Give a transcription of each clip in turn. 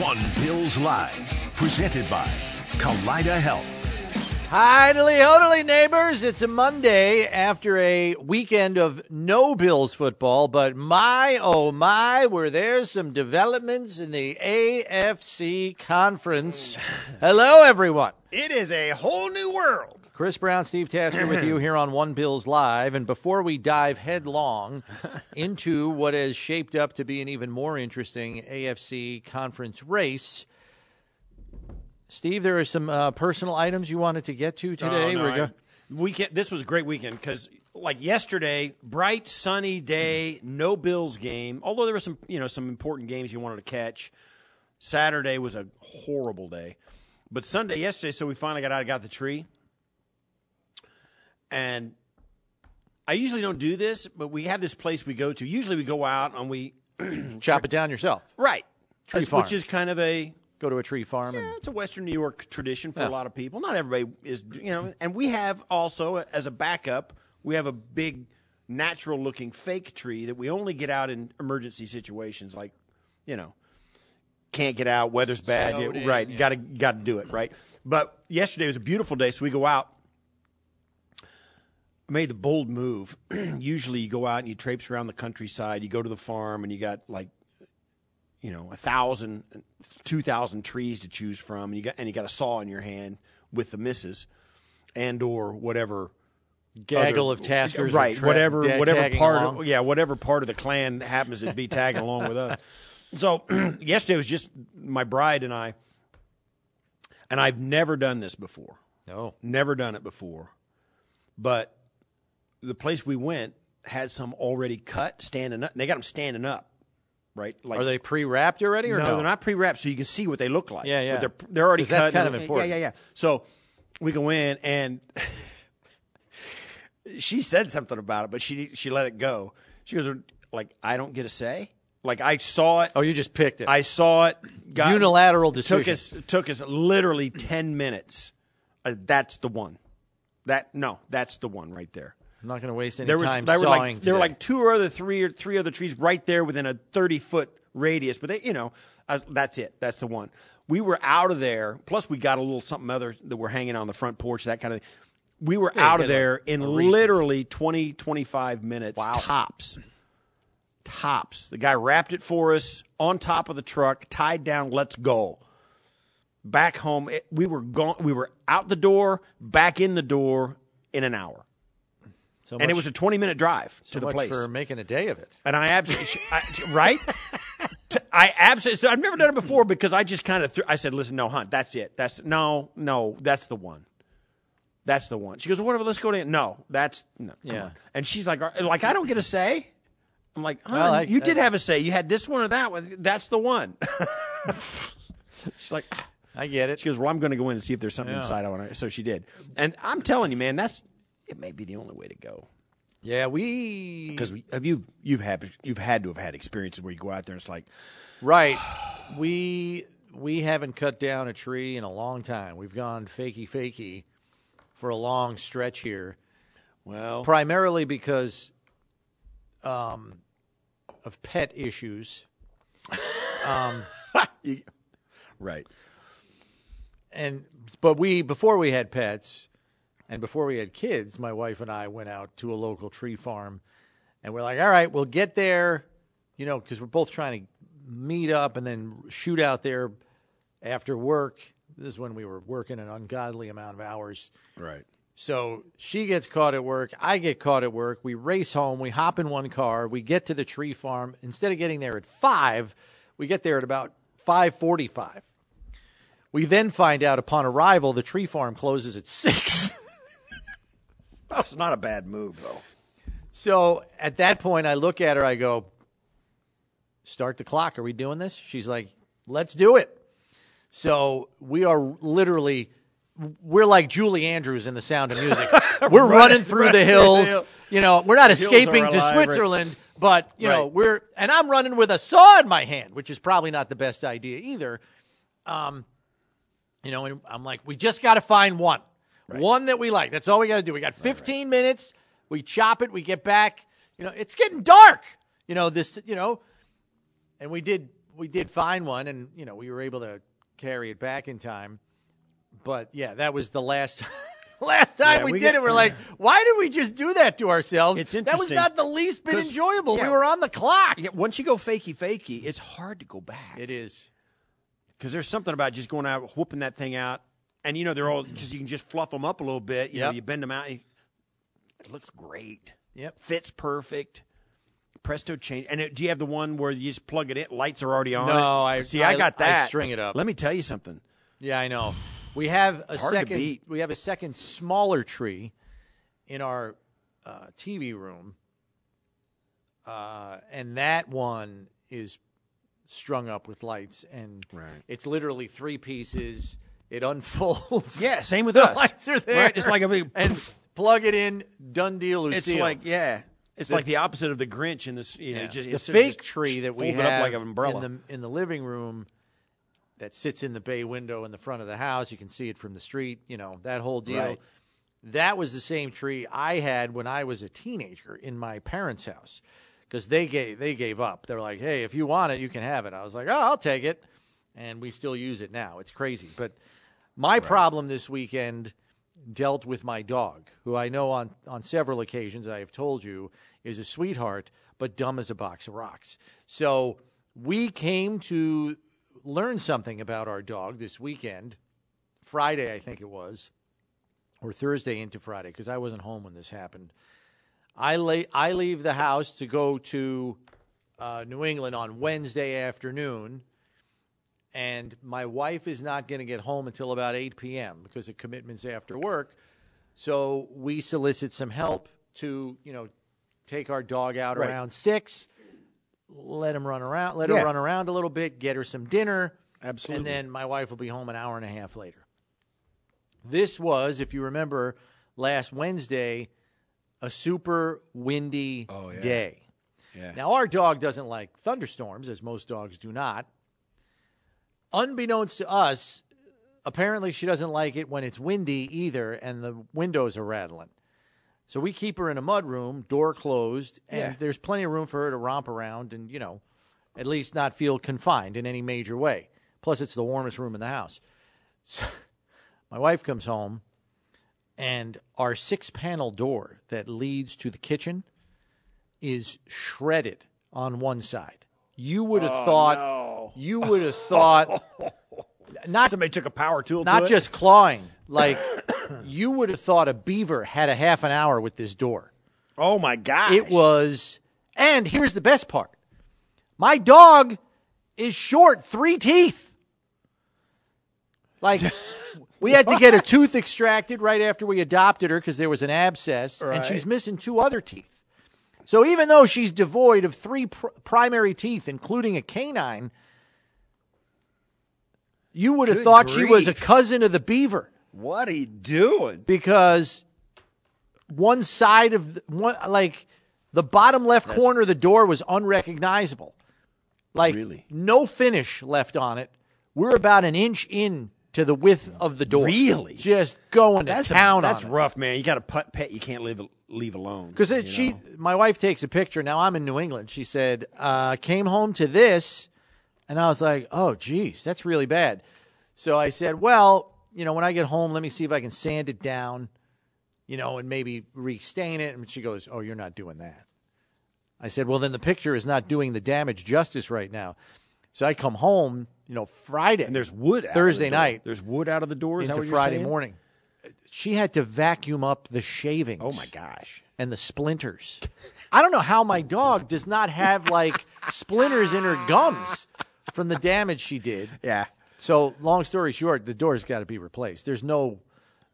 One Bills Live, presented by Kaleida Health. Hi, diddly hodily neighbors. It's a Monday after a weekend of no Bills football, but my, oh my, were there some developments in the AFC conference. Hello, everyone. It is a whole new world. Chris Brown, Steve Tasker with you here on One Bills Live. And before we dive headlong into what has shaped up to be an even more interesting AFC conference race, Steve, there are some uh, personal items you wanted to get to today. Oh, no, We're I- go- weekend. This was a great weekend because, like yesterday, bright sunny day, no Bills game. Although there were some, you know, some important games you wanted to catch. Saturday was a horrible day, but Sunday, yesterday, so we finally got out, got the tree, and I usually don't do this, but we have this place we go to. Usually, we go out and we chop it down yourself. right, Tree That's- farm. which is kind of a Go to a tree farm. Yeah, And, it's a Western New York tradition for Yeah. a lot of people. Not everybody is, you know, and we have also as a backup, we have a big natural looking fake tree that we only get out in emergency situations like, you know, can't get out, weather's bad, yeah, right, got to got to do it, right? But yesterday was a beautiful day, so we go out made the bold move. Usually, you go out and you traipse around the countryside. You go to the farm, and you got like, you know, a thousand, two thousand trees to choose from, and you got and you got a saw in your hand with the misses, and or whatever Gaggle other- of taskers, right? tra- whatever, da- whatever part, along. of, yeah, whatever part of the clan happens to be tagging along with us. So yesterday was just my bride and I, and I've never done this before. No. Never done it before. But the place we went had some already cut, standing up. They got them standing up, right? Like Are they pre-wrapped already or no, no? they're not pre-wrapped, so you can see what they look like. Yeah, yeah. But they're they're already 'Cause that's cut. kind of important. Yeah, yeah, yeah. So we go in, and she said something about it, but she she let it go. She goes like, "I don't get a say." Like I saw it. Oh, you just picked it. I saw it. Got, Unilateral it Took us took us literally ten minutes. Uh, that's the one. That no, that's the one right there. I'm not going to waste any There was time there were like there were like two or other three or three other trees right there within a thirty foot radius, but they you know that's it. That's the one. We were out of there. Plus, we got a little something other that we're hanging on the front porch. That kind of. thing. We were Yeah, out of there a- in a literally 20, 25 minutes tops. Tops. The guy wrapped it for us on top of the truck, tied down. Let's go. Back home, it, we were gone. We were out the door, back in the door in an hour, so and it was a twenty-minute drive so to the much place. for making a day of it. And I absolutely, right? I absolutely, so I've never done it before because I just kind of, threw, I said, listen, no, Hunt, that's it. That's, no, no, that's the one. That's the one. She goes, well, whatever, let's go to, no, that's, no. come Yeah. on. And she's like, "Are- like, I don't get a say. I'm like, Hun, Well, I- you did I- have a say. You had this one or that one. That's the one. she's like, ah. I get it. She goes, "Well, I'm going to go in and see if there's something Yeah. inside." I want to. So she did, and I'm telling you, man, that's it. May be the only way to go Yeah, we because have you you've had you've had to have had experiences where you go out there and it's like, right. We we haven't cut down a tree in a long time. We've gone fakey fakey for a long stretch here, well, primarily because um, of pet issues. right, and but we before we had pets and before we had kids my wife and i went out to a local tree farm and we're like all right we'll get there you know because we're both trying to meet up and then shoot out there after work this is when we were working an ungodly amount of hours right. so she gets caught at work. I get caught at work. We race home. We hop in one car. We get to the tree farm. Instead of getting there at five, we get there at about five forty-five. We then find out upon arrival the tree farm closes at six. That's not a bad move though. so at that point, I look at her. I go, "Start the clock. Are we doing this?" She's like, "Let's do it." So we are literally. We're like Julie Andrews in The Sound of Music. We're running through the hills. the. You know, we're not hills escaping to alive. Switzerland, but you know, we're and I'm running with a saw in my hand, which is probably not the best idea either. Um, you know, and I'm like, we just got to find one, one that we like. That's all we got to do. We got 15 minutes. We chop it. We get back. You know, it's getting dark. You know this. You know, and we did we did find one, and you know, we were able to carry it back in time. But yeah, that was the last. Last time Yeah, we, we did get- it, we're like, why did we just do that to ourselves? It's interesting. That was not the least bit enjoyable. yeah. We were on the clock. Yeah, once you go fakey fakey, it's hard to go back. It is. because there's something about just going out, whooping that thing out, and you know they're all because you can just fluff them up a little bit. You know, you bend them out. It looks great. Yep. fits perfect. Presto change. And it, do you have the one where you just plug it in? Lights are already on. No, it? I- see. I, I- got I that. string it up. Let me tell you something. Yeah, I know. We have a second. We have a second smaller tree in our uh, TV room, uh, and that one is strung up with lights, and Right. it's literally three pieces. It unfolds. Yeah, same with the us. lights are there. Right, it's like a big and plug it in. Done deal. It's like yeah, it's The- like the opposite of the Grinch in this. You know, Yeah. just the fake just tree that we have up like an umbrella. in the in the living room that sits in the bay window in the front of the house. You can see it from the street. You know that whole deal. Right. That was the same tree I had when I was a teenager in my parents' house because they gave they gave up. They're like, "Hey, if you want it, you can have it." I was like, "Oh, I'll take it," and we still use it now. It's crazy, but my problem this weekend dealt with my dog, who I know on, on several occasions I have told you is a sweetheart, but dumb as a box of rocks. So we came to learn something about our dog this weekend, Friday, I think it was, or Thursday into Friday, because I wasn't home when this happened. I, lay, I leave the house to go to uh, New England on Wednesday afternoon and my wife is not going to get home until about 8 p.m. because of commitments after work. So we solicit some help to, you know, take our dog out Right. around 6, let him run around, let Yeah. her run around a little bit, get her some dinner. Absolutely. And then my wife will be home an hour and a half later. This was, if you remember, last Wednesday, a super windy Oh, yeah. day. yeah. Now, our dog doesn't like thunderstorms, as most dogs do not. Unbeknownst to us, apparently she doesn't like it when it's windy either and the windows are rattling. So we keep her in a mud room, door closed, and Yeah. there's plenty of room for her to romp around and, you know, at least not feel confined in any major way. Plus, it's the warmest room in the house. So my wife comes home, and our six panel door that leads to the kitchen is shredded on one side. You would have oh, thought you would have thought not Somebody took a power tool. not to it? just clawing, like you would have thought a beaver had a half an hour with this door. Oh my god. It was and here's the best part. My dog is short 3 teeth. Like we had to get a tooth extracted right after we adopted her because there was an abscess, and she's missing two other teeth. So even though she's devoid of three pr- primary teeth, including a canine, You would have Good thought she was a cousin of the beaver What are you doing? because one side of the, one like the bottom left corner of the door was unrecognizable. Like Really? no finish left on it. We're about an inch in to the width of the door. Really? Just going to That's town that's on it. rough, man. You got a pet pet you can't leave leave alone. Because she, know? my wife takes a picture. Now I'm in New England. She said, uh, came home to this, and I was like, oh, geez, that's really bad. So I said, well, you know, when I get home, let me see if I can sand it down, you know, and maybe restain it. And she goes, oh, you're not doing that. I said, well, then the picture is not doing the damage justice right now. So I come home, you know, Friday. and there's wood out of the Thursday door. night There's wood out of the door. Is that into Friday saying? morning. She had to vacuum up the shavings Oh my gosh. and the splinters. I don't know how my dog does not have like splinters in her gums from the damage she did. Yeah. So, long story short, the door's got to be replaced. There's no,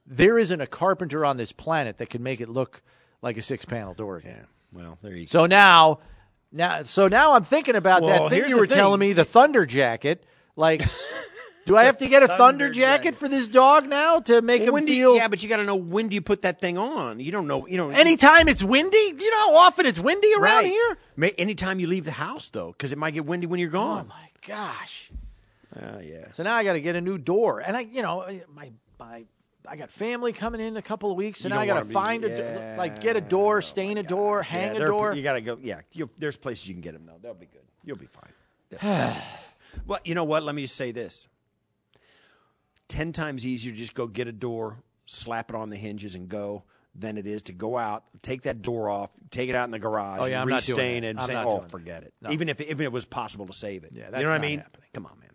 there isn't a carpenter on this planet that can make it look like a six panel door again. Well, there you go. So now, now, so now I'm thinking about Well, that thing you were telling me, the thunder jacket. Like, do I have to get a thunder jacket for this dog now to make him when do feel? you, yeah, but you got to know when do you put that thing on. You don't know. You don't. Anytime it's windy, you know how often it's windy around Right. here. May, anytime you leave the house though, because it might get windy when you're oh, gone. Oh my gosh! Oh yeah. So now I got to get a new door, and I, you know, my my. I got family coming in a couple of weeks, and now I got to find be- a yeah. like get a door, oh, stain a door, hang yeah, a door. You got to go. Yeah, there's places you can get them though. They'll be good. You'll be fine. Well, you know what? Let me just say this. Ten times easier to just go get a door, slap it on the hinges, and go than it is to go out, take that door off, take it out in the garage, Oh, yeah, and I'm not doing restain it, and I'm say, "Oh, that. forget it." No. Even if even if it was possible to save it. Yeah, you know what I mean? happening. Come on, man.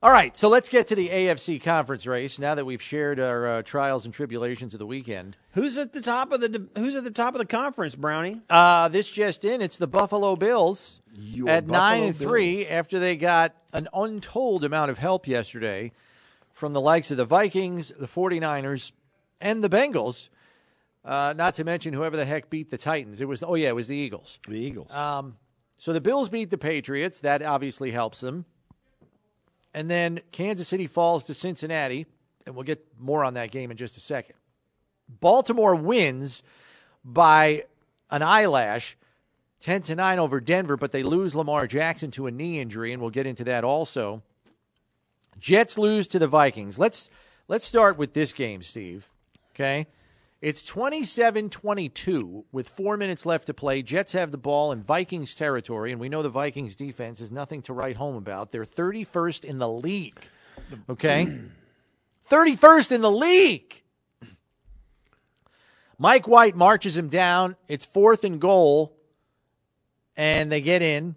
All right, so let's get to the AFC conference race. Now that we've shared our uh, trials and tribulations of the weekend, Who's at the top of the Who's at the top of the conference, Brownie? uh, this just in, it's the Buffalo Bills Your at nine Buffalo and three after they got an untold amount of help yesterday from the likes of the Vikings, the 49ers, and the Bengals. Uh, not to mention whoever the heck beat the Titans. It was oh yeah, it was the Eagles. The Eagles. So the Bills beat the Patriots. That obviously helps them. And then Kansas City falls to Cincinnati, and we'll get more on that game in just a second. Baltimore wins by an eyelash, 10 to 9 over Denver, but they lose Lamar Jackson to a knee injury, and we'll get into that also. Jets lose to the Vikings. Let's let's start with this game, Steve. Okay? It's 27-22 with 4 minutes left to play. Jets have the ball in Vikings territory and we know the Vikings defense is nothing to write home about. They're 31st in the league. Okay? 31st in the league. Mike White marches him down. It's fourth and goal and they get in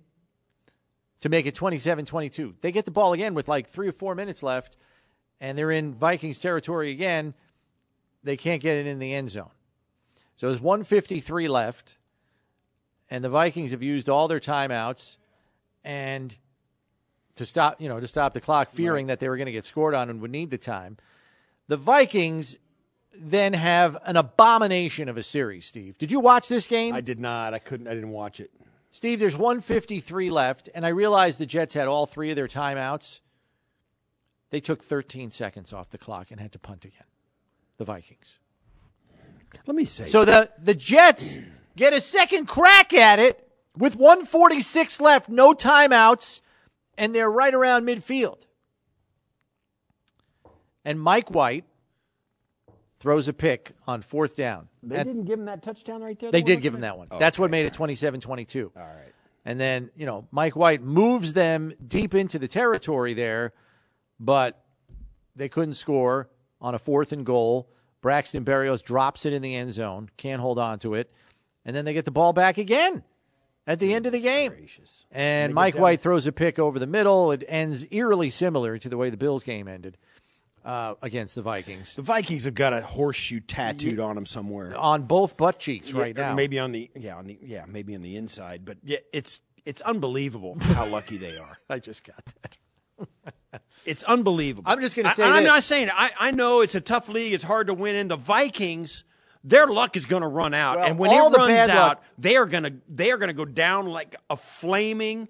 to make it 27-22. They get the ball again with like 3 or 4 minutes left and they're in Vikings territory again they can't get it in the end zone. So there's 153 left, and the Vikings have used all their timeouts and to stop, you know, to stop the clock, fearing that they were going to get scored on and would need the time. The Vikings then have an abomination of a series. Steve, did you watch this game? I did not. I couldn't. I didn't watch it. Steve, there's 153 left, and I realized the Jets had all three of their timeouts. They took 13 seconds off the clock and had to punt again. The Vikings. Let me say. So the the Jets get a second crack at it with 146 left, no timeouts, and they're right around midfield. And Mike White throws a pick on fourth down. they At- didn't give him that touchdown right there. they did give him that one. That's what made it 27-22. All right. And then, you know, Mike White moves them deep into the territory there, but they couldn't score on a fourth and goal. Braxton Berrios drops it in the end zone, can't hold on to it. And then they get the ball back again at the end of the game. And Mike White throws a pick over the middle. It ends eerily similar to the way the Bills game ended uh, against the Vikings The Vikings have got a horseshoe tattooed on them somewhere. on both butt cheeks right Yeah, now. Maybe on the yeah on the yeah maybe on the inside, but yeah, it's it's unbelievable how lucky they are. I just got that. It's unbelievable. I'm just gonna I- say I'm not saying I I know it's a tough league. It's hard to win in. The Vikings, their luck is going to run out, Well, and when it runs out, luck- they are going to they are going to go down like a flaming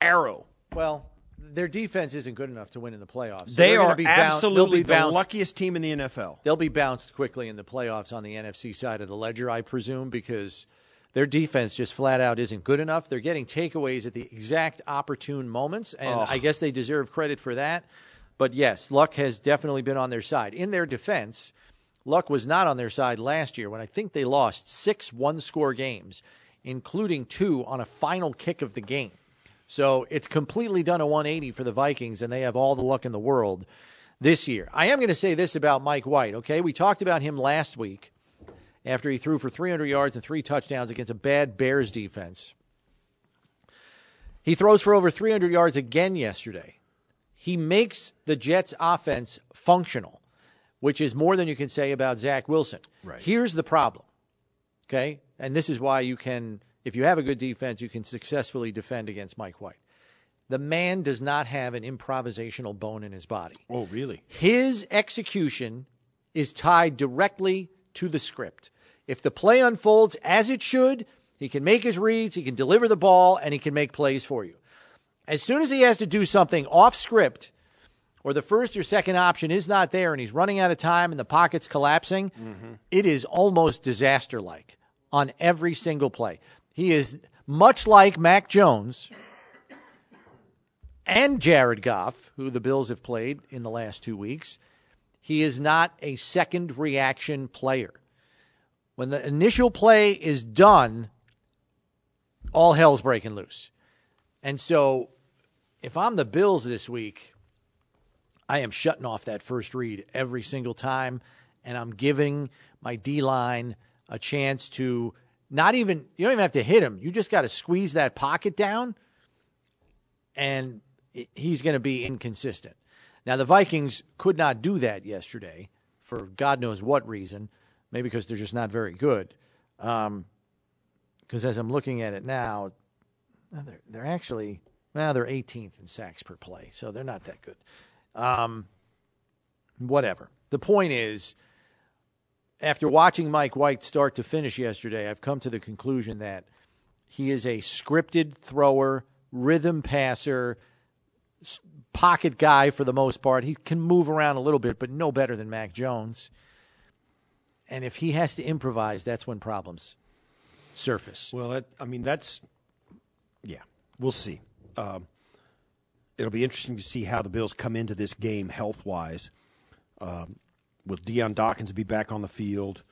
arrow. Well, their defense isn't good enough to win in the playoffs. So they are be absolutely be the luckiest team in the NFL. They'll be bounced quickly in the playoffs on the NFC side of the ledger, I presume, because their defense just flat out isn't good enough. They're getting takeaways at the exact opportune moments, and I guess they deserve credit for that. But yes, luck has definitely been on their side. In their defense, luck was not on their side last year when I think they lost six one score games, including two on a final kick of the game. So it's completely done a 180 for the Vikings, and they have all the luck in the world this year. I am going to say this about Mike White, okay? We talked about him last week after he threw for 300 yards and three touchdowns against a bad Bears defense. He throws for over 300 yards again yesterday. He makes the Jets' offense functional, which is more than you can say about Zach Wilson. Right. Here's the problem, okay? And this is why you can, if you have a good defense, you can successfully defend against Mike White. The man does not have an improvisational bone in his body. Oh, really? His execution is tied directly to the script. If the play unfolds as it should, he can make his reads, he can deliver the ball, and he can make plays for you. As soon as he has to do something off script, or the first or second option is not there and he's running out of time and the pocket's collapsing, mm-hmm. it is almost disaster like on every single play. He is much like Mac Jones and Jared Goff, who the Bills have played in the last two weeks. He is not a second reaction player. When the initial play is done, all hell's breaking loose. And so, if I'm the Bills this week, I am shutting off that first read every single time, and I'm giving my D line a chance to not even, you don't even have to hit him. You just got to squeeze that pocket down, and he's going to be inconsistent. Now, the Vikings could not do that yesterday for God knows what reason. Maybe because they're just not very good. Because as I'm looking at it now, they're, they're actually, well, they're 18th in sacks per play, so they're not that good. Um, whatever. The point is, after watching Mike White start to finish yesterday, I've come to the conclusion that he is a scripted thrower, rhythm passer, pocket guy for the most part. He can move around a little bit, but no better than Mac Jones. And if he has to improvise, that's when problems surface. Well, that, I mean, that's yeah. We'll see. Um, it'll be interesting to see how the Bills come into this game health wise. Um, will Dion Dawkins be back on the field?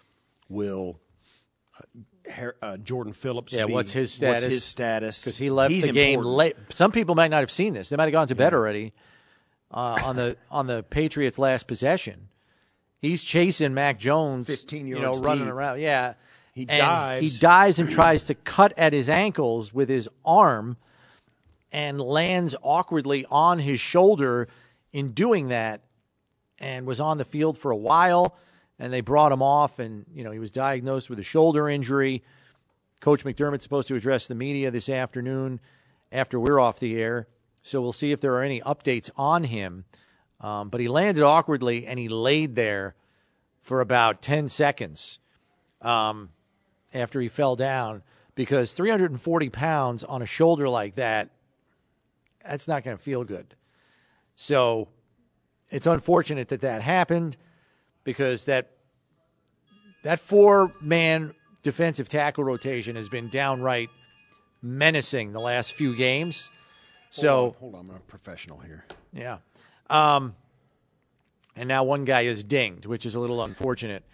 Will uh, uh, Jordan Phillips? Yeah, be- what's his status? What's his status? Because he left He's the game important. late. Some people might not have seen this. They might have gone to bed already uh, on the on the Patriots' last possession. He's chasing Mac Jones, 15 you know, running deep. around. Yeah, He And dives. He dives and tries to cut at his ankles with his arm, and lands awkwardly on his shoulder. In doing that, and was on the field for a while, and they brought him off, and you know he was diagnosed with a shoulder injury. Coach McDermott's supposed to address the media this afternoon after we're off the air, so we'll see if there are any updates on him. Um, but he landed awkwardly and he laid there for about 10 seconds um, after he fell down because 340 pounds on a shoulder like that, that's not going to feel good. So it's unfortunate that that happened because that that four man defensive tackle rotation has been downright menacing the last few games. So hold on, I'm a professional here. yeah. Um, and now one guy is dinged, which is a little unfortunate.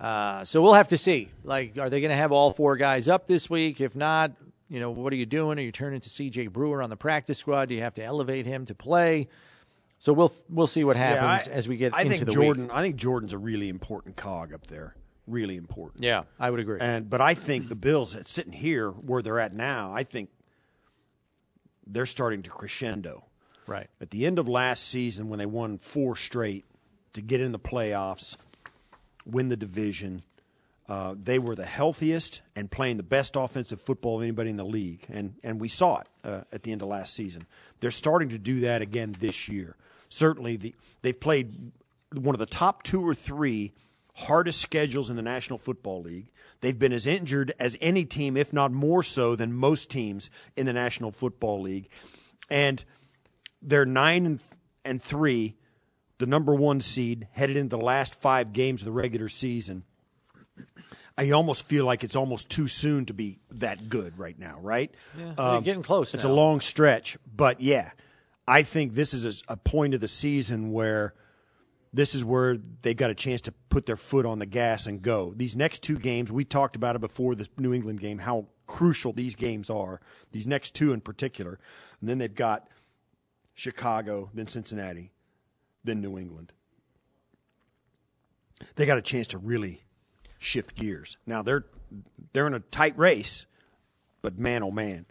Uh, so we'll have to see. Like, are they going to have all four guys up this week? If not, you know, what are you doing? Are you turning to C.J. Brewer on the practice squad? Do you have to elevate him to play? So we'll we'll see what happens I- as we get I into think the Jordan. week. I think Jordan's a really important cog up there. Really important. Yeah, I would agree. And but I think the Bills sitting here where they're at now, I think they're starting to crescendo. right. At the end of last season, when they won four straight to get in the playoffs, win the division, uh, they were the healthiest and playing the best offensive football of anybody in the league, and and we saw it uh, at the end of last season. They're starting to do that again this year. Certainly, the they've played one of the top two or three hardest schedules in the National Football League. They've been as injured as any team, if not more so than most teams in the National Football League, and they're nine and, and three, the number one seed, headed into the last five games of the regular season. I almost feel like it's almost too soon to be that good right now, right? Yeah, um, getting close. It's now. a long stretch, but yeah, I think this is a, a point of the season where this is where they've got a chance to put their foot on the gas and go. These next two games, we talked about it before the New England game, how crucial these games are, these next two in particular. And then they've got Chicago, then Cincinnati, then New England. They got a chance to really shift gears. Now they're they're in a tight race, but man oh man,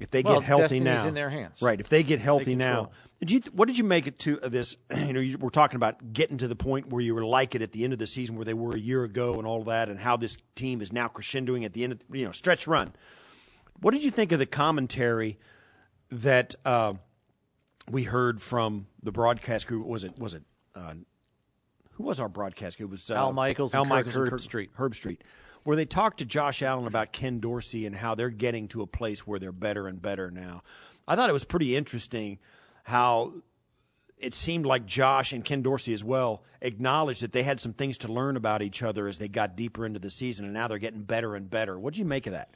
if they well, get healthy now, in their hands. Right, if they get healthy they now. Did you what did you make it to uh, this? You know, you, we're talking about getting to the point where you were like it at the end of the season where they were a year ago and all that, and how this team is now crescendoing at the end of you know stretch run. What did you think of the commentary that uh, we heard from the broadcast group? Was it was it uh, who was our broadcast? It was uh, Al Michaels, Al Michaels, Herbstreit. Herb Street, where they talked to Josh Allen about Ken Dorsey and how they're getting to a place where they're better and better now. I thought it was pretty interesting how it seemed like Josh and Ken Dorsey as well acknowledged that they had some things to learn about each other as they got deeper into the season, and now they're getting better and better. What do you make of that?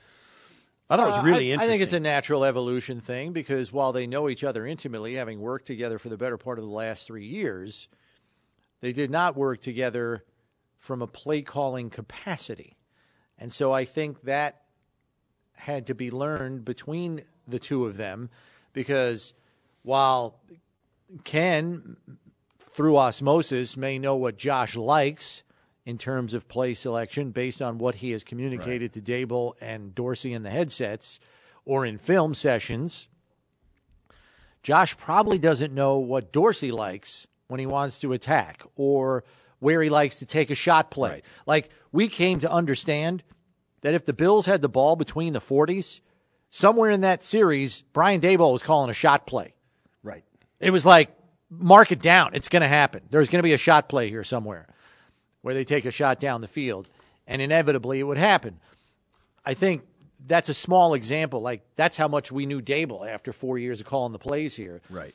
I thought it was uh, really uh, I, interesting. I think it's a natural evolution thing because while they know each other intimately, having worked together for the better part of the last three years, they did not work together from a play calling capacity. And so I think that had to be learned between the two of them because while Ken, through osmosis, may know what Josh likes in terms of play selection based on what he has communicated right. to Daboll and Dorsey in the headsets or in film sessions, Josh probably doesn't know what Dorsey likes when he wants to attack or where he likes to take a shot play. Right. Like we came to understand that if the Bills had the ball between the 40s, somewhere in that series, Brian Daboll was calling a shot play. Right. It was like, mark it down. It's going to happen. There's going to be a shot play here somewhere where they take a shot down the field. And inevitably it would happen. I think that's a small example. Like, that's how much we knew Daboll after four years of calling the plays here. Right.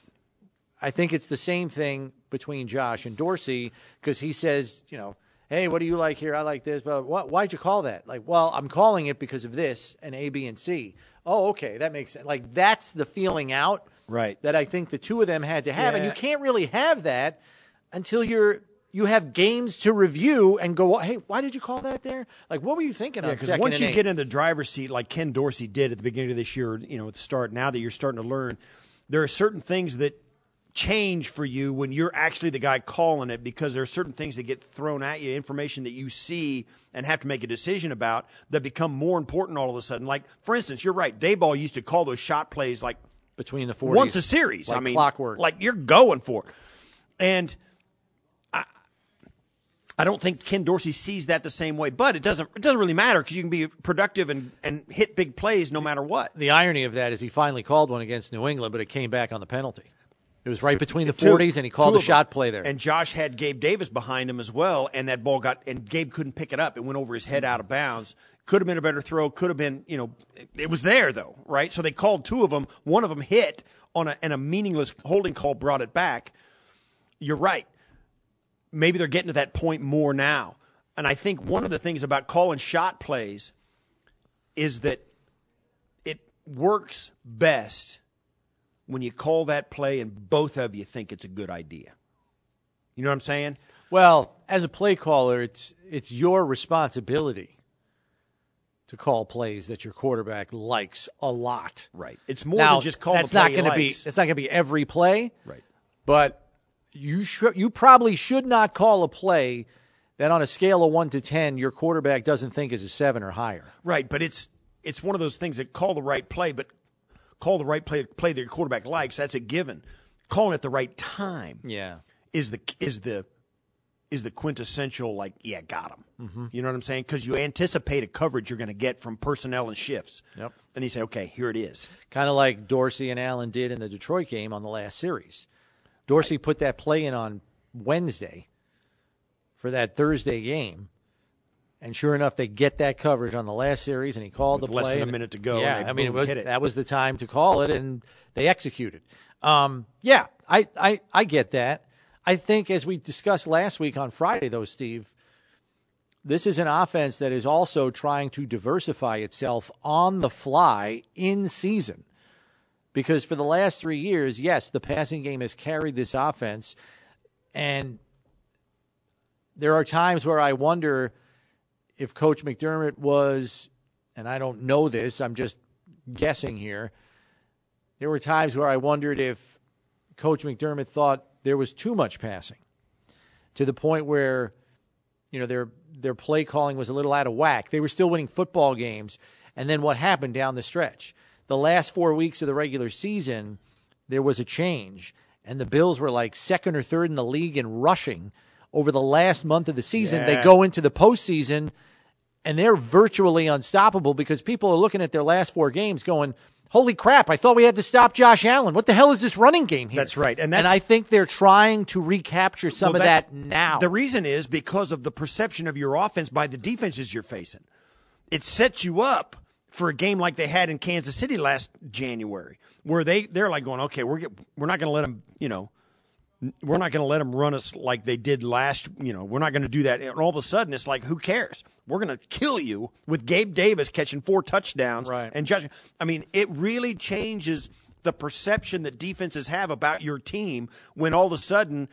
I think it's the same thing between Josh and Dorsey because he says, you know, hey, what do you like here? I like this. But what, why'd you call that? Like, well, I'm calling it because of this and A, B, and C. Oh, okay, that makes sense. Like, that's the feeling out right. that I think the two of them had to have. Yeah. And you can't really have that until you're you have games to review and go, hey, why did you call that there? Like, what were you thinking yeah, on second once you eight? get in the driver's seat, like Ken Dorsey did at the beginning of this year, you know, at the start, now that you're starting to learn, there are certain things that change for you when you're actually the guy calling it because there are certain things that get thrown at you, information that you see and have to make a decision about that become more important all of a sudden. Like, for instance, you're right. Daboll used to call those shot plays like between the 40s. Once a series. Like I mean, clockwork. Like you're going for it. And I, I don't think Ken Dorsey sees that the same way, but it doesn't it doesn't really matter because you can be productive and, and hit big plays no matter what. The irony of that is he finally called one against New England, but it came back on the penalty. It was right between the forties, and he called a shot play there. And Josh had Gabe Davis behind him as well, and that ball got and Gabe couldn't pick it up. It went over his head out of bounds. Could have been a better throw. Could have been, you know, it was there though, right? So they called two of them. One of them hit on a and a meaningless holding call brought it back. You're right. Maybe they're getting to that point more now. And I think one of the things about calling shot plays is that it works best when you call that play and both of you think it's a good idea. You know what I'm saying? Well, as a play caller, it's it's your responsibility to call plays that your quarterback likes a lot. Right. It's more now, than just call that's the play not going to be it's not going to be every play. Right. But you should you probably should not call a play that on a scale of 1 to 10 your quarterback doesn't think is a 7 or higher. Right, but it's it's one of those things that call the right play, but call the right play play that your quarterback likes. That's a given. Calling at the right time, yeah, is the is the is the quintessential like yeah got him. Mm-hmm. You know what I'm saying? Because you anticipate a coverage you're going to get from personnel and shifts. Yep. And you say okay here it is. Kind of like Dorsey and Allen did in the Detroit game on the last series. Dorsey right. put that play in on Wednesday for that Thursday game And sure enough, they get that coverage on the last series, and he called With the less play. than a minute to go, Yeah, I mean, it was it. that was the time to call it, and they executed. Um, yeah, I, I I get that. I think as we discussed last week on Friday, though, Steve, this is an offense that is also trying to diversify itself on the fly in season. Because for the last three years, yes, the passing game has carried this offense. And there are times where I wonder if Coach McDermott was, and I don't know this, I'm just guessing here. There were times where I wondered if Coach McDermott thought there was too much passing to the point where, you know, their their play calling was a little out of whack. They were still winning football games. And then what happened down the stretch? The last four weeks of the regular season, there was a change. And the Bills were like second or third in the league in rushing over the last month of the season. They go into the postseason and they're virtually unstoppable because people are looking at their last four games going, Holy crap, I thought we had to stop Josh Allen. What the hell is this running game here? That's right, and And, I think they're trying to recapture some Well, of that now. The reason is because of the perception of your offense by the defenses you're facing. It sets you up for a game like they had in Kansas City last January, where they they're like going, okay, we're we're not going to let them, you know, we're not going to let them run us like they did last. You know, we're not going to do that. And all of a sudden, it's like, who cares? We're going to kill you with Gabe Davis catching four touchdowns Right. and Josh. I mean, it really changes the perception that defenses have about your team when all of a sudden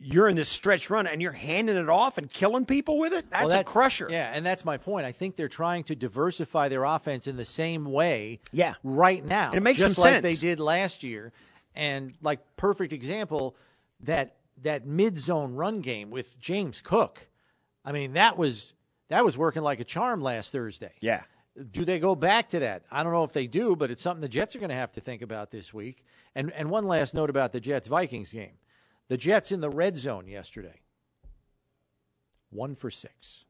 you're in this stretch run and you're handing it off and killing people with it. That's Well, a crusher. Yeah, and that's my point. I think they're trying to diversify their offense in the same way Yeah. right now. And it makes just some like sense. they did last year. And like perfect example, that that mid zone run game with James Cook. I mean, that was that was working like a charm last Thursday. Yeah. Do they go back to that? I don't know if they do, but it's something the Jets are going to have to think about this week. And and one last note about the Jets Vikings game. The Jets in the red zone yesterday. One for six.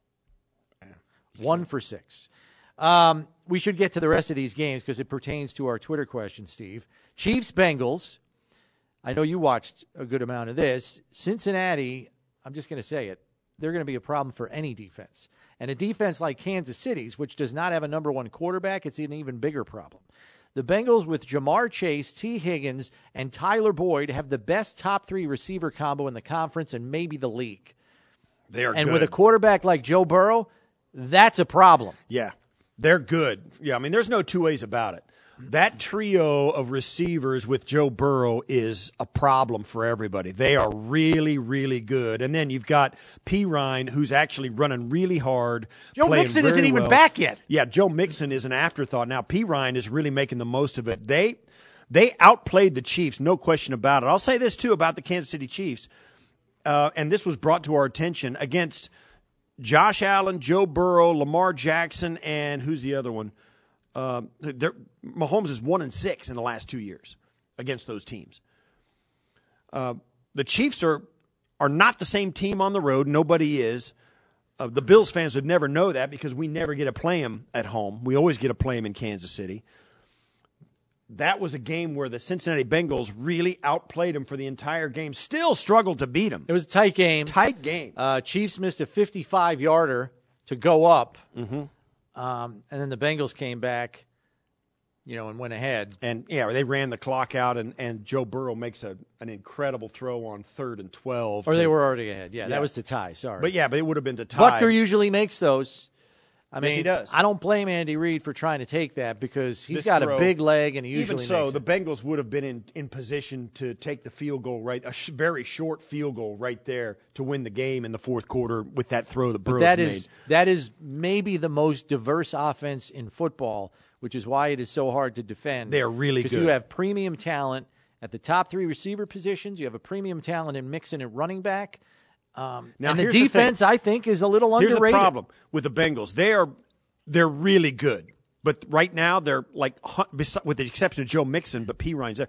One for six. Um, we should get to the rest of these games because it pertains to our Twitter question, Steve. Chiefs Bengals. I know you watched a good amount of this. Cincinnati, I'm just going to say it, they're going to be a problem for any defense. And a defense like Kansas City's, which does not have a number one quarterback, it's an even bigger problem. The Bengals with Ja'Marr Chase, Tee Higgins, and Tyler Boyd have the best top three receiver combo in the conference and maybe the league. They are And good. with a quarterback like Joe Burrow, that's a problem. yeah. They're good. Yeah, I mean, there's no two ways about it. That trio of receivers with Joe Burrow is a problem for everybody. They are really, really good. And then you've got Perine, who's actually running really hard. Joe Mixon isn't even well. back yet. Yeah, Joe Mixon is an afterthought. Now Perine is really making the most of it. They they outplayed the Chiefs, no question about it. I'll say this too about the Kansas City Chiefs, uh, and this was brought to our attention against Josh Allen, Joe Burrow, Lamar Jackson, and who's the other one? They're- Mahomes is one and six in the last two years against those teams. Uh, the Chiefs are are not the same team on the road. Nobody is. Uh, the Bills fans would never know that because we never get to play them at home. We always get to play them in Kansas City. That was a game where the Cincinnati Bengals really outplayed them for the entire game. Still struggled to beat them. It was a tight game. Tight game. Uh, Chiefs missed a 55 yarder to go up. Mm-hmm. Um, and then the Bengals came back, you know, and went ahead. And yeah, they ran the clock out, and, and Joe Burrow makes a, an incredible throw on third and twelve. Or to- they were already ahead. Yeah, Yeah. that was to tie. Sorry. but yeah, but it would have been to tie. Butker usually makes those. I mean, Yes, he does. I don't blame Andy Reid for trying to take that because he's This got throw- a big leg and he usually Even so, the. Bengals would have been in, in position to take the field goal right, a sh- very short field goal right there to win the game in the fourth quarter with that throw that Burrows that made. is that is maybe the most diverse offense in football, which is why it is so hard to defend. They are really good because you have premium talent at the top three receiver positions. You have a premium talent in Mixon at running back. Um, Now, and the here's the defense, I think, is a little Here's underrated. the problem with the Bengals. They are they're really good, but right now they're like with the exception of Joe Mixon, but Perine's there.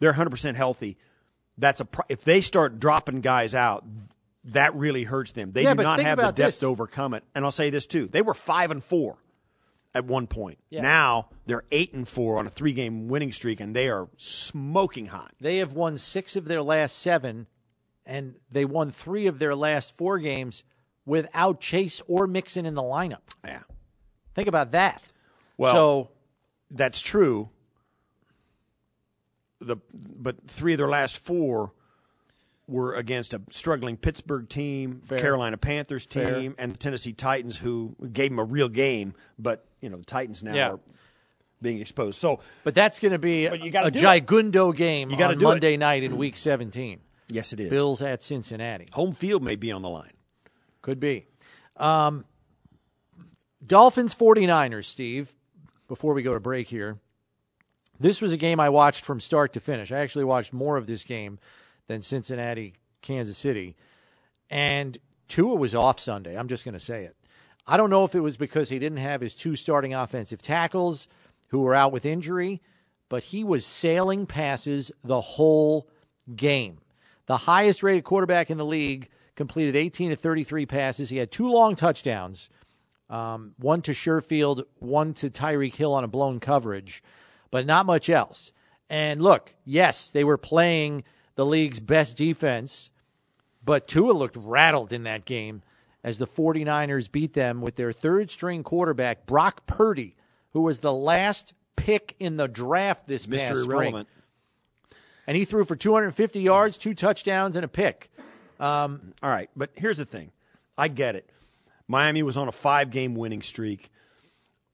They're 100 percent healthy. That's a pro- if they start dropping guys out, that really hurts them. They Yeah, do not have the depth this. to overcome it. And I'll say this too: they were five and four at one point. Yeah. Now they're eight and four on a three game winning streak, and they are smoking hot. They have won six of their last seven, and they won three of their last four games without Chase or Mixon in the lineup. Yeah. Think about that. Well, so that's true. The but three of their last four were against a struggling Pittsburgh team, Fair. Carolina Panthers team, Fair. and the Tennessee Titans, who gave them a real game. But you know the Titans now Yeah. are being exposed. So But that's going to be a do gigundo game You on do it. Monday night in Week 17. Yes, it is. Bills at Cincinnati. home field may be on the line. Could be. Um, Dolphins 49ers, Steve, before we go to break here. This was a game I watched from start to finish. I actually watched more of this game than Cincinnati, Kansas City. And Tua was off Sunday. I'm just going to say it. I don't know if it was because he didn't have his two starting offensive tackles who were out with injury, but he was sailing passes the whole game. The highest rated quarterback in the league completed 18 to 33 passes. He had two long touchdowns, um, one to Sherfield, one to Tyreek Hill on a blown coverage, but not much else. And look, yes, they were playing the league's best defense, but Tua looked rattled in that game as the 49ers beat them with their third string quarterback, Brock Purdy, who was the last pick in the draft this past Mr. spring. Irrelevant. And he threw for 250 yards, two touchdowns, and a pick. Um, All right, but here's the thing. I get it. Miami was on a five game winning streak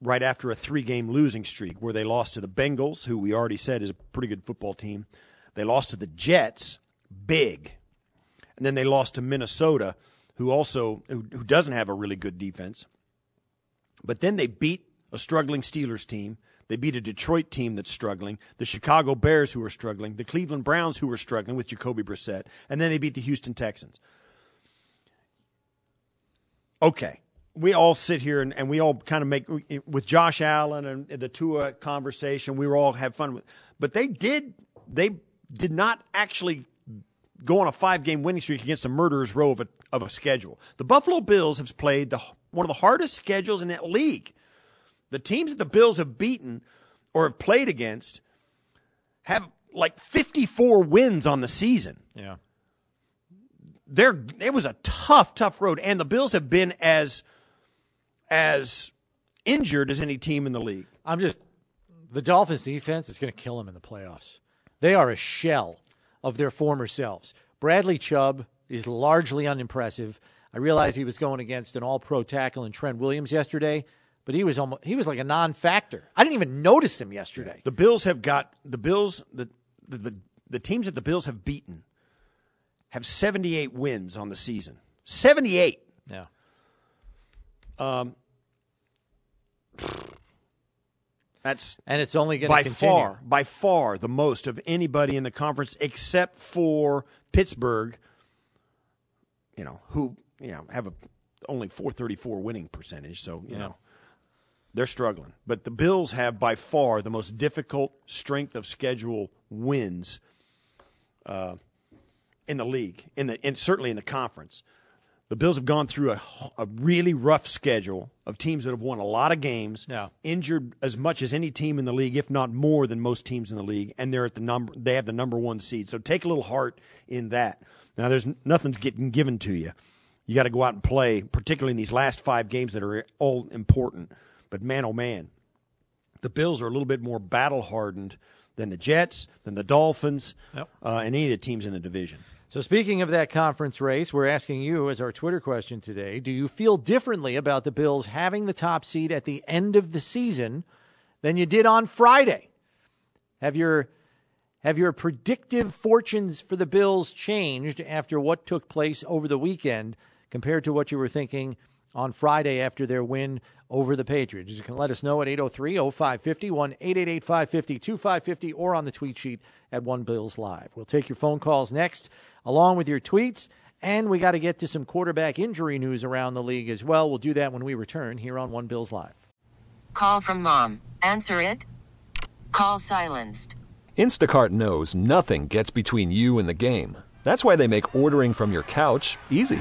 right after a three game losing streak where they lost to the Bengals, who we already said is a pretty good football team. They lost to the Jets, big. And then they lost to Minnesota, who also who, who doesn't have a really good defense. But then they beat a struggling Steelers team. They beat a Detroit team that's struggling, the Chicago Bears who are struggling, the Cleveland Browns who are struggling with Jacoby Brissett, and then they beat the Houston Texans. Okay. We all sit here and, and we all kind of make with Josh Allen and the Tua conversation. We were all have fun with, but they did they did not actually go on a five game winning streak against a murderer's row of a, of a schedule. The Buffalo Bills have played the one of the hardest schedules in that league. The teams that the Bills have beaten or have played against have like 54 wins on the season. Yeah. There it was a tough tough road and the Bills have been as as injured as any team in the league. I'm just the Dolphins defense is going to kill them in the playoffs. They are a shell of their former selves. Bradley Chubb is largely unimpressive. I realize he was going against an all-pro tackle in Trent Williams yesterday, but he was almost he was like a non-factor. I didn't even notice him yesterday. The Bills have got the Bills the the, the, the teams that the Bills have beaten have 78 wins on the season. 78. Yeah. Um That's And it's only going by to continue. far, by far the most of anybody in the conference except for Pittsburgh, you know, who, you know, have a only 434 winning percentage, so, you know, they're struggling. But the Bills have by far the most difficult strength of schedule wins uh, in the league, in the in, certainly in the conference. The Bills have gone through a, a really rough schedule of teams that have won a lot of games, Yeah. injured as much as any team in the league, if not more than most teams in the league, and they're at the number. They have the number one seed. So take a little heart in that. Now, there's nothing's getting given to you. You got to go out and play, particularly in these last five games that are all important. But man, oh man, the Bills are a little bit more battle hardened than the Jets, than the Dolphins, Yep. uh, and any of the teams in the division. So, speaking of that conference race, we're asking you as our Twitter question today do you feel differently about the Bills having the top seed at the end of the season than you did on Friday? Have your have your predictive fortunes for the Bills changed after what took place over the weekend compared to what you were thinking on Friday after their win over the Patriots? You can let us know at 803 0550 1 888 550 2550 or on the tweet sheet at One Bills Live. We'll take your phone calls next, along with your tweets. And we got to get to some quarterback injury news around the league as well. We'll do that when we return here on One Bills Live. Call from mom. Answer it. Call silenced. Instacart knows nothing gets between you and the game. That's why they make ordering from your couch easy.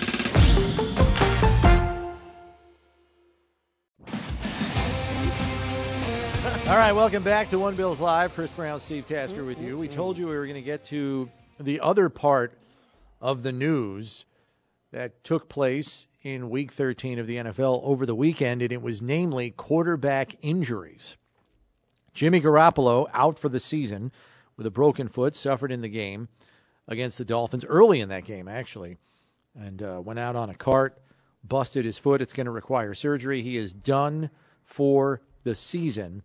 All right, welcome back to One Bills Live. Chris Brown, Steve Tasker with you. We told you we were going to get to the other part of the news that took place in week 13 of the NFL over the weekend, and it was namely quarterback injuries. Jimmy Garoppolo out for the season with a broken foot, suffered in the game against the Dolphins early in that game, actually, and uh, went out on a cart, busted his foot. It's going to require surgery. He is done for the season.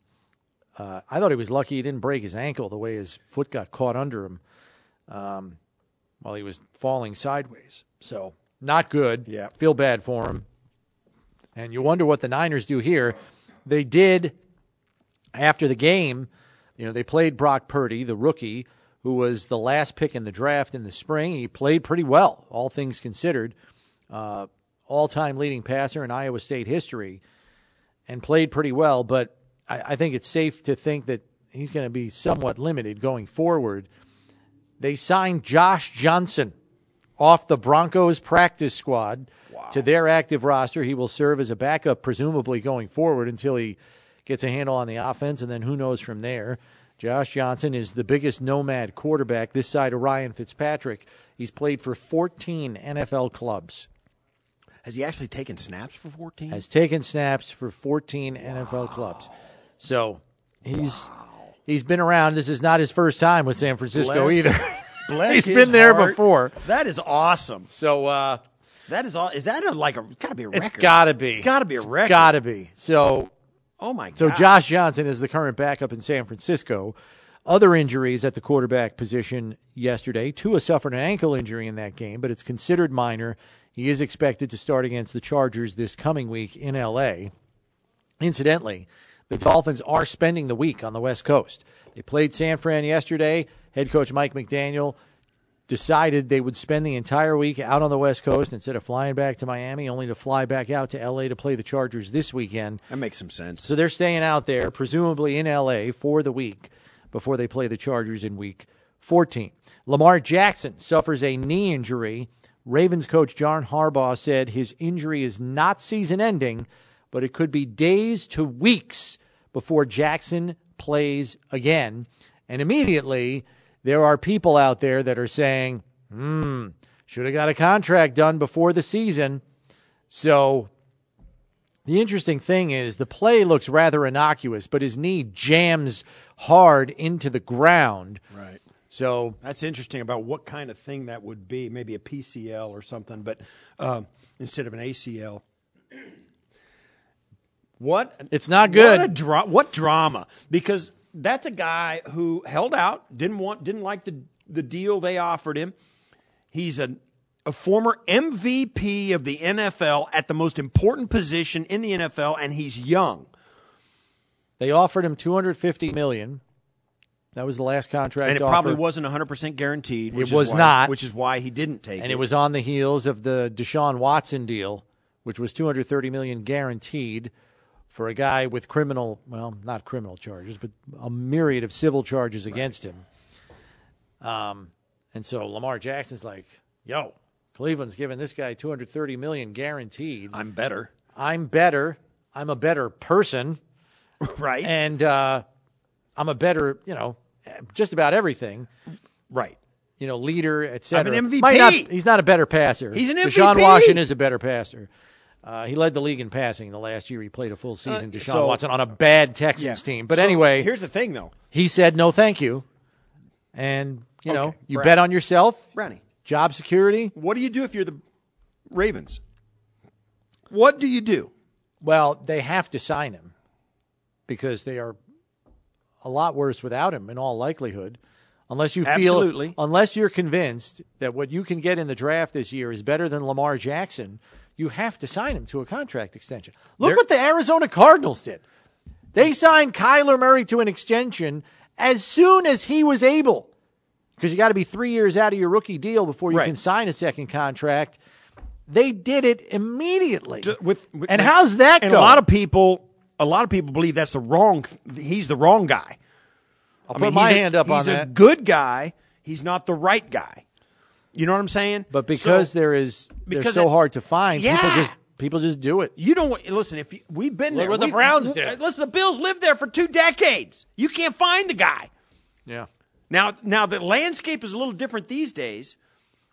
Uh, I thought he was lucky he didn't break his ankle the way his foot got caught under him um, while he was falling sideways. So, not good. Yeah. Feel bad for him. And you wonder what the Niners do here. They did, after the game, you know, they played Brock Purdy, the rookie, who was the last pick in the draft in the spring. He played pretty well, all things considered. Uh, all time leading passer in Iowa State history and played pretty well, but I, I think it's safe to think that he's going to be somewhat limited going forward. They signed Josh Johnson off the Broncos practice squad to their active roster. He will serve as a backup, presumably going forward until he gets a handle on the offense, and then who knows from there. Josh Johnson is the biggest nomad quarterback this side of Ryan Fitzpatrick. He's played for 14 NFL clubs Has he actually taken snaps for 14? has taken snaps for 14 NFL clubs. So he's he's been around. This is not his first time with San Francisco Bless- either. Bless he's been there heart. before. That is awesome. So uh, That is all. Is that a, like a? Got to be a record. it's got to be. It's got to be a record. It's Got to be. So Oh my god. so Josh Johnson is the current backup in San Francisco. Other injuries at the quarterback position yesterday. Tua suffered an ankle injury in that game, but it's considered minor. He is expected to start against the Chargers this coming week in LA. Incidentally, the Dolphins are spending the week on the West Coast. They played San Fran yesterday. Head coach Mike McDaniel decided they would spend the entire week out on the West Coast instead of flying back to Miami, only to fly back out to LA to play the Chargers this weekend. that makes some sense. So they're staying out there, presumably in LA, for the week before they play the Chargers in week 14. Lamar Jackson suffers a knee injury. Ravens coach John Harbaugh said his injury is not season ending, but it could be days to weeks before Jackson plays again. And immediately, there are people out there that are saying, hmm, should have got a contract done before the season. So the interesting thing is the play looks rather innocuous, but his knee jams hard into the ground. right. So That's interesting about what kind of thing that would be. Maybe a PCL or something, but um, instead of an ACL. What It's not good. What, a dra- what drama? Because that's a guy who held out, didn't want, didn't like the the deal they offered him. He's a a former MVP of the NFL at the most important position in the NFL, and he's young. they offered him 250 million. That was the last contract And it offer. probably wasn't 100% guaranteed. Which It was why, not. Which is why he didn't take and it. And it was on the heels of the Deshaun Watson deal, which was 230 million guaranteed for a guy with criminal, well, not criminal charges, but a myriad of civil charges against him. Um, and so Lamar Jackson's like, "Yo, Cleveland's giving this guy 230 million guaranteed. I'm better. I'm better. I'm a better person, Right? and uh, I'm a better, you know, just about everything." right. you know, leader, etc. I'm an MVP. Not, he's not a better passer. He's an MVP. Deshaun. Watson is a better passer. Uh, he led the league in passing the last year he played a full season. Deshaun so- Watson on a bad Texans team, but So, anyway, here's the thing, though. he said no, thank you, and you know, you Brad. bet on yourself, Brownie. job security. What do you do if you're the Ravens? What do you do? Well, they have to sign him because they are a lot worse without him in all likelihood. Unless you feel, Absolutely. unless you're convinced that what you can get in the draft this year is better than Lamar Jackson, you have to sign him to a contract extension. Look There- what the Arizona Cardinals did. They signed Kyler Murray to an extension as soon as he was able, because you got to be three years out of your rookie deal before you Right. can sign a second contract. They did it immediately. Ju- with, with- and with- how's that And a lot of people, a lot of people believe that's the wrong. He's the wrong guy. I'll I put mean, my hand up on that. He's a good guy. He's not the right guy. You know what I'm saying? But because So- there is, they're because so it- hard to find. People Yeah. just people just do it. You don't listen. If you, we've been Look there, what the We've- Browns did. Listen, the Bills lived there for two decades. You can't find the guy. Yeah. Now, now the landscape is a little different these days,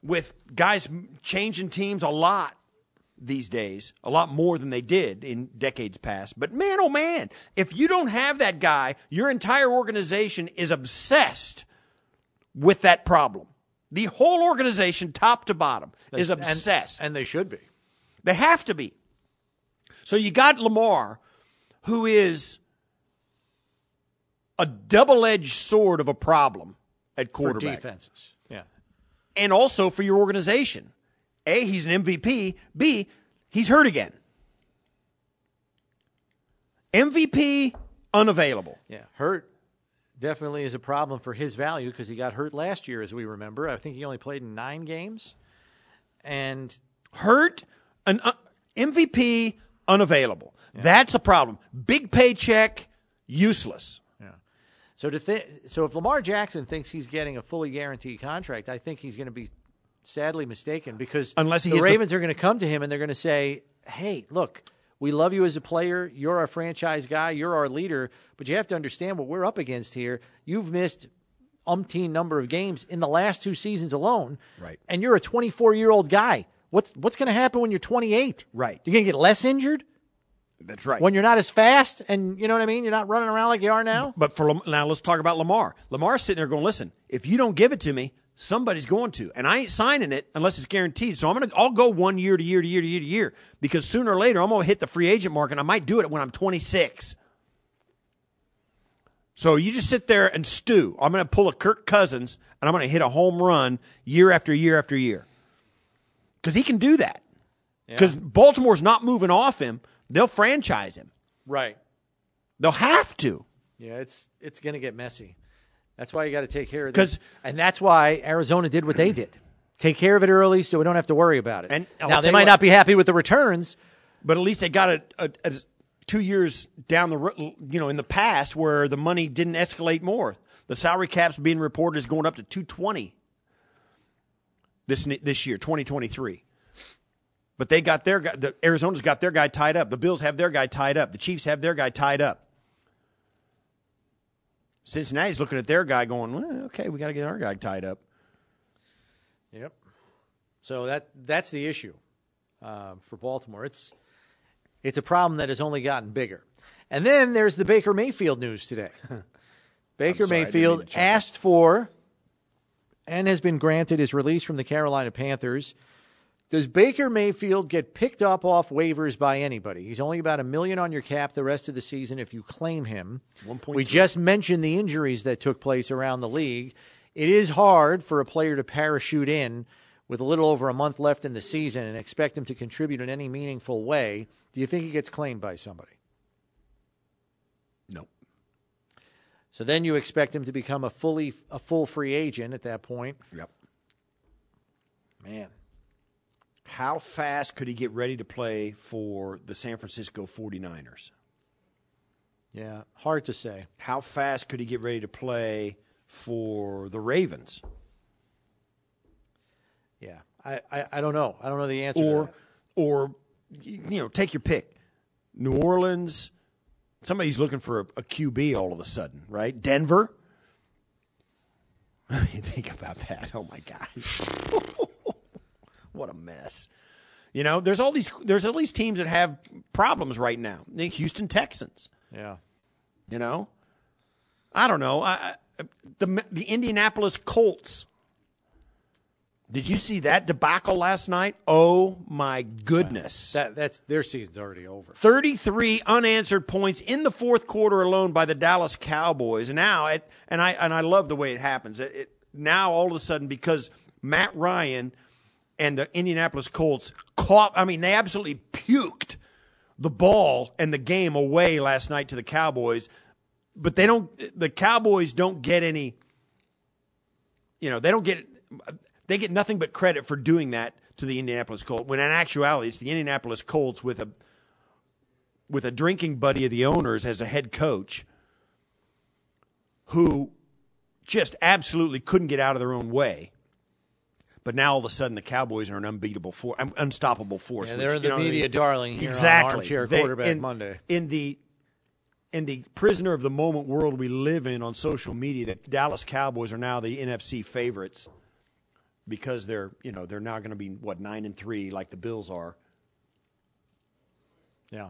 with guys changing teams a lot these days, a lot more than they did in decades past. But man, oh man, if you don't have that guy, your entire organization is obsessed with that problem. The whole organization, top to bottom, is And- obsessed. and they should be. They have to be. So you got Lamar, who is a double edged sword of a problem at for quarterback. defenses. Yeah. And also for your organization. A, he's an MVP. B, he's hurt again. MVP unavailable. Yeah. Hurt definitely is a problem for his value because he got hurt last year, as we remember. I think he only played in nine games. And Hurt, an uh, MVP unavailable. That's a problem. Big paycheck, useless. Yeah. so to th- so if Lamar Jackson thinks he's getting a fully guaranteed contract, I think he's going to be sadly mistaken because Unless he the hits the- Ravens are going to come to him and they're going to say, "Hey, look, we love you as a player. You're our franchise guy. You're our leader, but you have to understand what we're up against here. You've missed umpteen number of games in the last two seasons alone, Right. And you're a 24 year old guy. What's what's going to happen when you're 28? Right. You're going to get less injured That's right. when you're not as fast, and you know what I mean. You're not running around like you are now. But for now, let's talk about Lamar. Lamar's sitting there going, "Listen, if you don't give it to me, somebody's going to, and I ain't signing it unless it's guaranteed. So I'm gonna, I'll go one year to year to year to year to year because sooner or later I'm gonna hit the free agent mark, and I might do it when I'm 26. So you just sit there and stew. I'm gonna pull a Kirk Cousins, and I'm gonna hit a home run year after year after year because he can do that. Because Baltimore's not moving off him; they'll franchise him. Right. They'll have to. Yeah, it's it's going to get messy. That's why you got to take care of this. And that's why Arizona did what they did. Take care of it early so we don't have to worry about it. And oh, I'll now tell they you might what- not be happy with the returns. but at least they got it a, a, two years down the ro- you know in the past where the money didn't escalate more. The salary cap's being reported is going up to two twenty this ne- this year, twenty twenty three. But they got their guy. The Arizona's got their guy tied up. The Bills have their guy tied up. The Chiefs have their guy tied up. Cincinnati's looking at their guy, going, well, "Okay, we got to get our guy tied up." Yep. So that that's the issue uh, for Baltimore. It's it's a problem that has only gotten bigger. And then there's the Baker Mayfield news today. Baker sorry, I didn't mean Mayfield asked for and has been granted his release from the Carolina Panthers. Does Baker Mayfield get picked up off waivers by anybody? He's only about a million on your cap the rest of the season if you claim him. We just mentioned the injuries that took place around the league. It is hard for a player to parachute in with a little over a month left in the season and expect him to contribute in any meaningful way. Do you think he gets claimed by somebody? No. So then you expect him to become a fully a full free agent at that point. Yep. Man, How fast could he get ready to play for the San Francisco 49ers? yeah, hard to say. How fast could he get ready to play for the Ravens? Yeah, I, I, I don't know. I don't know the answer. to Or, that. or you know, take your pick. New Orleans. Somebody's looking for a, a QB all of a sudden, right? Denver. Think about that. Oh my gosh, what a mess! You know, there's all these. There's all these teams that have problems right now. The Houston Texans. yeah, You know, I don't know. I, the the Indianapolis Colts. Did you see that debacle last night? Oh my goodness. That that's their season's already over. 33 unanswered points in the fourth quarter alone by the Dallas Cowboys. And now it, and I and I love the way it happens. It, it, now all of a sudden because Matt Ryan and the Indianapolis Colts caught I mean they absolutely puked the ball and the game away last night to the Cowboys, but they don't the Cowboys don't get any you know, they don't get they get nothing but credit for doing that to the Indianapolis Colts. When in actuality, it's the Indianapolis Colts with a with a drinking buddy of the owners as a head coach, who just absolutely couldn't get out of their own way. But now all of a sudden, the Cowboys are an unbeatable force, unstoppable force. Yeah, they're which, the you know, media darling here exactly. on Armchair They- Quarterback in, Monday. In the in the prisoner of the moment world we live in on social media, the Dallas Cowboys are now the NFC favorites because they're you know they're now going to be what nine and three like the Bills are. Yeah.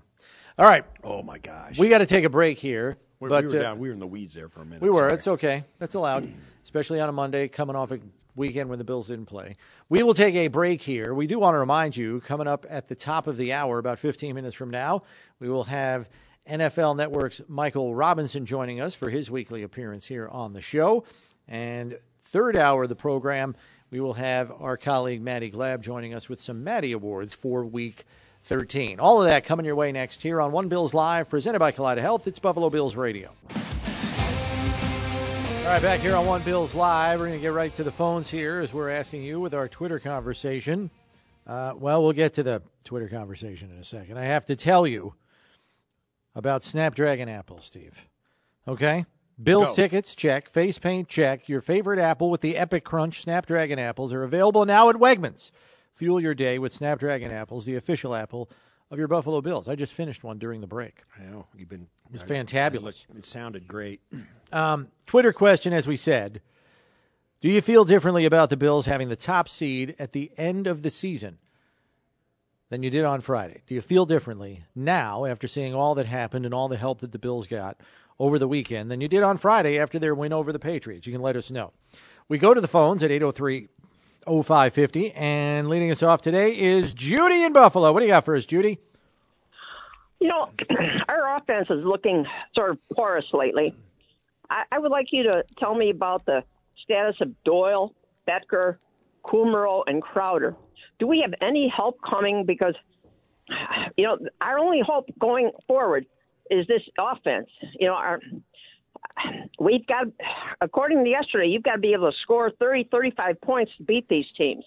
All right. Oh my gosh, We got to take a break here. we, but we were uh, down, we were in the weeds there for a minute. We were. Sorry. It's okay. That's allowed, especially on a Monday coming off a weekend when the Bills didn't play. We will take a break here. We do want to remind you, coming up at the top of the hour, about 15 minutes from now, we will have NFL Network's Michael Robinson joining us for his weekly appearance here on the show. And third hour of the program, we will have our colleague Maddie Glab joining us with some Maddie Awards for week 13. All of that coming your way next here on One Bills Live, presented by Kaleida Health. It's Buffalo Bills Radio. All right, back here on One Bills Live, we're going to get right to the phones here as we're asking you with our Twitter conversation. Uh, well, we'll get to the Twitter conversation in a second. I have to tell you about Snapdragon Apple, Steve. Okay? Bills Go. tickets, check. Face paint, check. Your favorite apple with the Epic Crunch Snapdragon apples are available now at Wegmans. Fuel your day with Snapdragon apples, the official apple of your Buffalo Bills. I just finished one during the break. I know you've been. It was fantabulous. It sounded great. Um, Twitter question, as we said Do you feel differently about the Bills having the top seed at the end of the season than you did on Friday? Do you feel differently now after seeing all that happened and all the help that the Bills got over the weekend than you did on Friday after their win over the Patriots? You can let us know. We go to the phones at 803 0550, and leading us off today is Judy in Buffalo. What do you got for us, Judy? You know, our offense is looking sort of porous lately. I, I would like you to tell me about the status of Doyle, Boettger, Kumerow, and Crowder. Do we have any help coming? Because, you know, our only hope going forward is this offense. You know, our we've got, according to yesterday, you've got to be able to score 30, 35 points to beat these teams.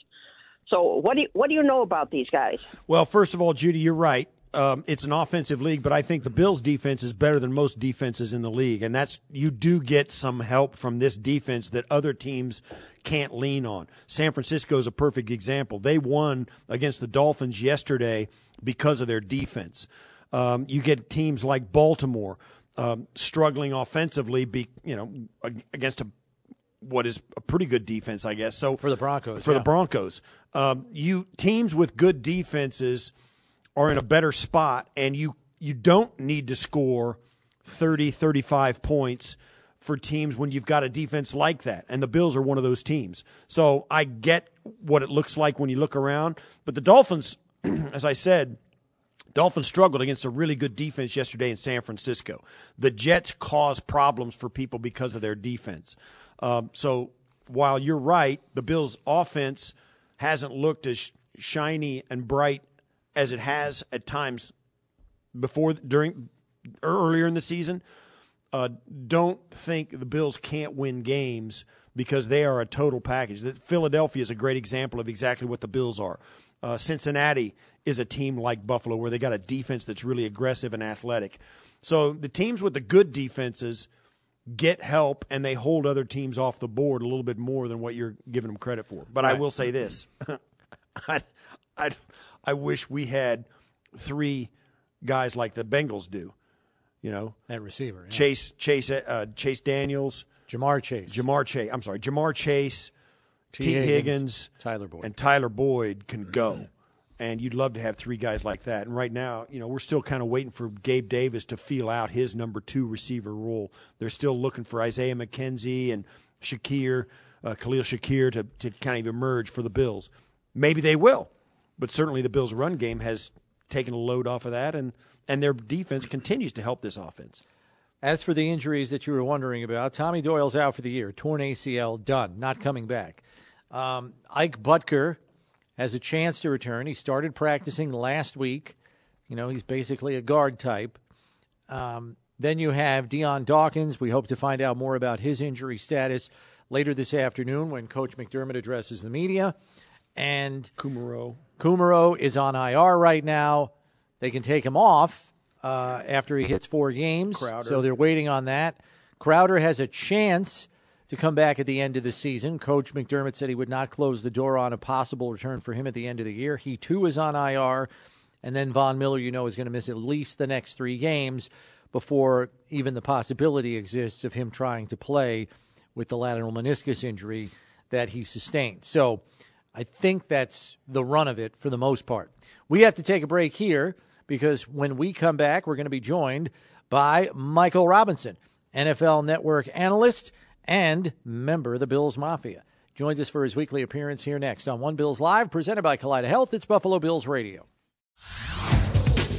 So, what do you, what do you know about these guys? Well, first of all, Judy, you're right. Um, it's an offensive league, but I think the Bills' defense is better than most defenses in the league, and that's you do get some help from this defense that other teams can't lean on. San Francisco is a perfect example. They won against the Dolphins yesterday because of their defense. Um, you get teams like Baltimore um, struggling offensively, be you know against a what is a pretty good defense, I guess. So For the Broncos, for yeah. the Broncos, um, you teams with good defenses are in a better spot, and you you don't need to score 30, 35 points for teams when you've got a defense like that. And the Bills are one of those teams. So I get what it looks like when you look around, but the Dolphins, as I said. Dolphins struggled against a really good defense yesterday in San Francisco. The Jets caused problems for people because of their defense. Um, so while you're right, the Bills' offense hasn't looked as shiny and bright as it has at times before during earlier in the season. Uh, don't think the Bills can't win games because they are a total package. Philadelphia is a great example of exactly what the Bills are. Uh, Cincinnati is a team like Buffalo where they got a defense that's really aggressive and athletic. So the teams with the good defenses get help and they hold other teams off the board a little bit more than what you're giving them credit for. But I will say this: I, I, I wish we had three guys like the Bengals do. You know, At receiver. yeah. Chase, Chase, uh, Chase Daniels, Ja'Marr Chase. Ja'Marr Chase. I'm sorry, Ja'Marr Chase, T. Tee Higgins, Higgins, Tyler Boyd. and Tyler Boyd can go. And you'd love to have three guys like that. And right now, you know, we're still kind of waiting for Gabe Davis to feel out his number two receiver role. They're still looking for Isaiah McKenzie and Shakir uh, Khalil Shakir to, to kind of emerge for the Bills. Maybe they will, but certainly the Bills' run game has taken a load off of that, and, and their defense continues to help this offense. As for the injuries that you were wondering about, Tommy Doyle's out for the year, torn ACL, done, not coming back. Um, Ike Boettger has a chance to return. He started practicing last week. You know, he's basically a guard type. Um, then you have Dion Dawkins. We hope to find out more about his injury status later this afternoon when Coach McDermott addresses the media. And Kumerow. Kumerow is on IR right now. They can take him off uh, after he hits four games. Crowder. So they're waiting on that. Crowder has a chance to come back at the end of the season. Coach McDermott said he would not close the door on a possible return for him at the end of the year. He too is on IR. And then Von Miller, you know, is going to miss at least the next three games before even the possibility exists of him trying to play with the lateral meniscus injury that he sustained. So I think that's the run of it for the most part. We have to take a break here because when we come back, we're going to be joined by Michael Robinson, NFL Network analyst and member of the Bills Mafia. Joins us for his weekly appearance here next on One Bills Live, presented by Kaleida Health. It's Buffalo Bills Radio.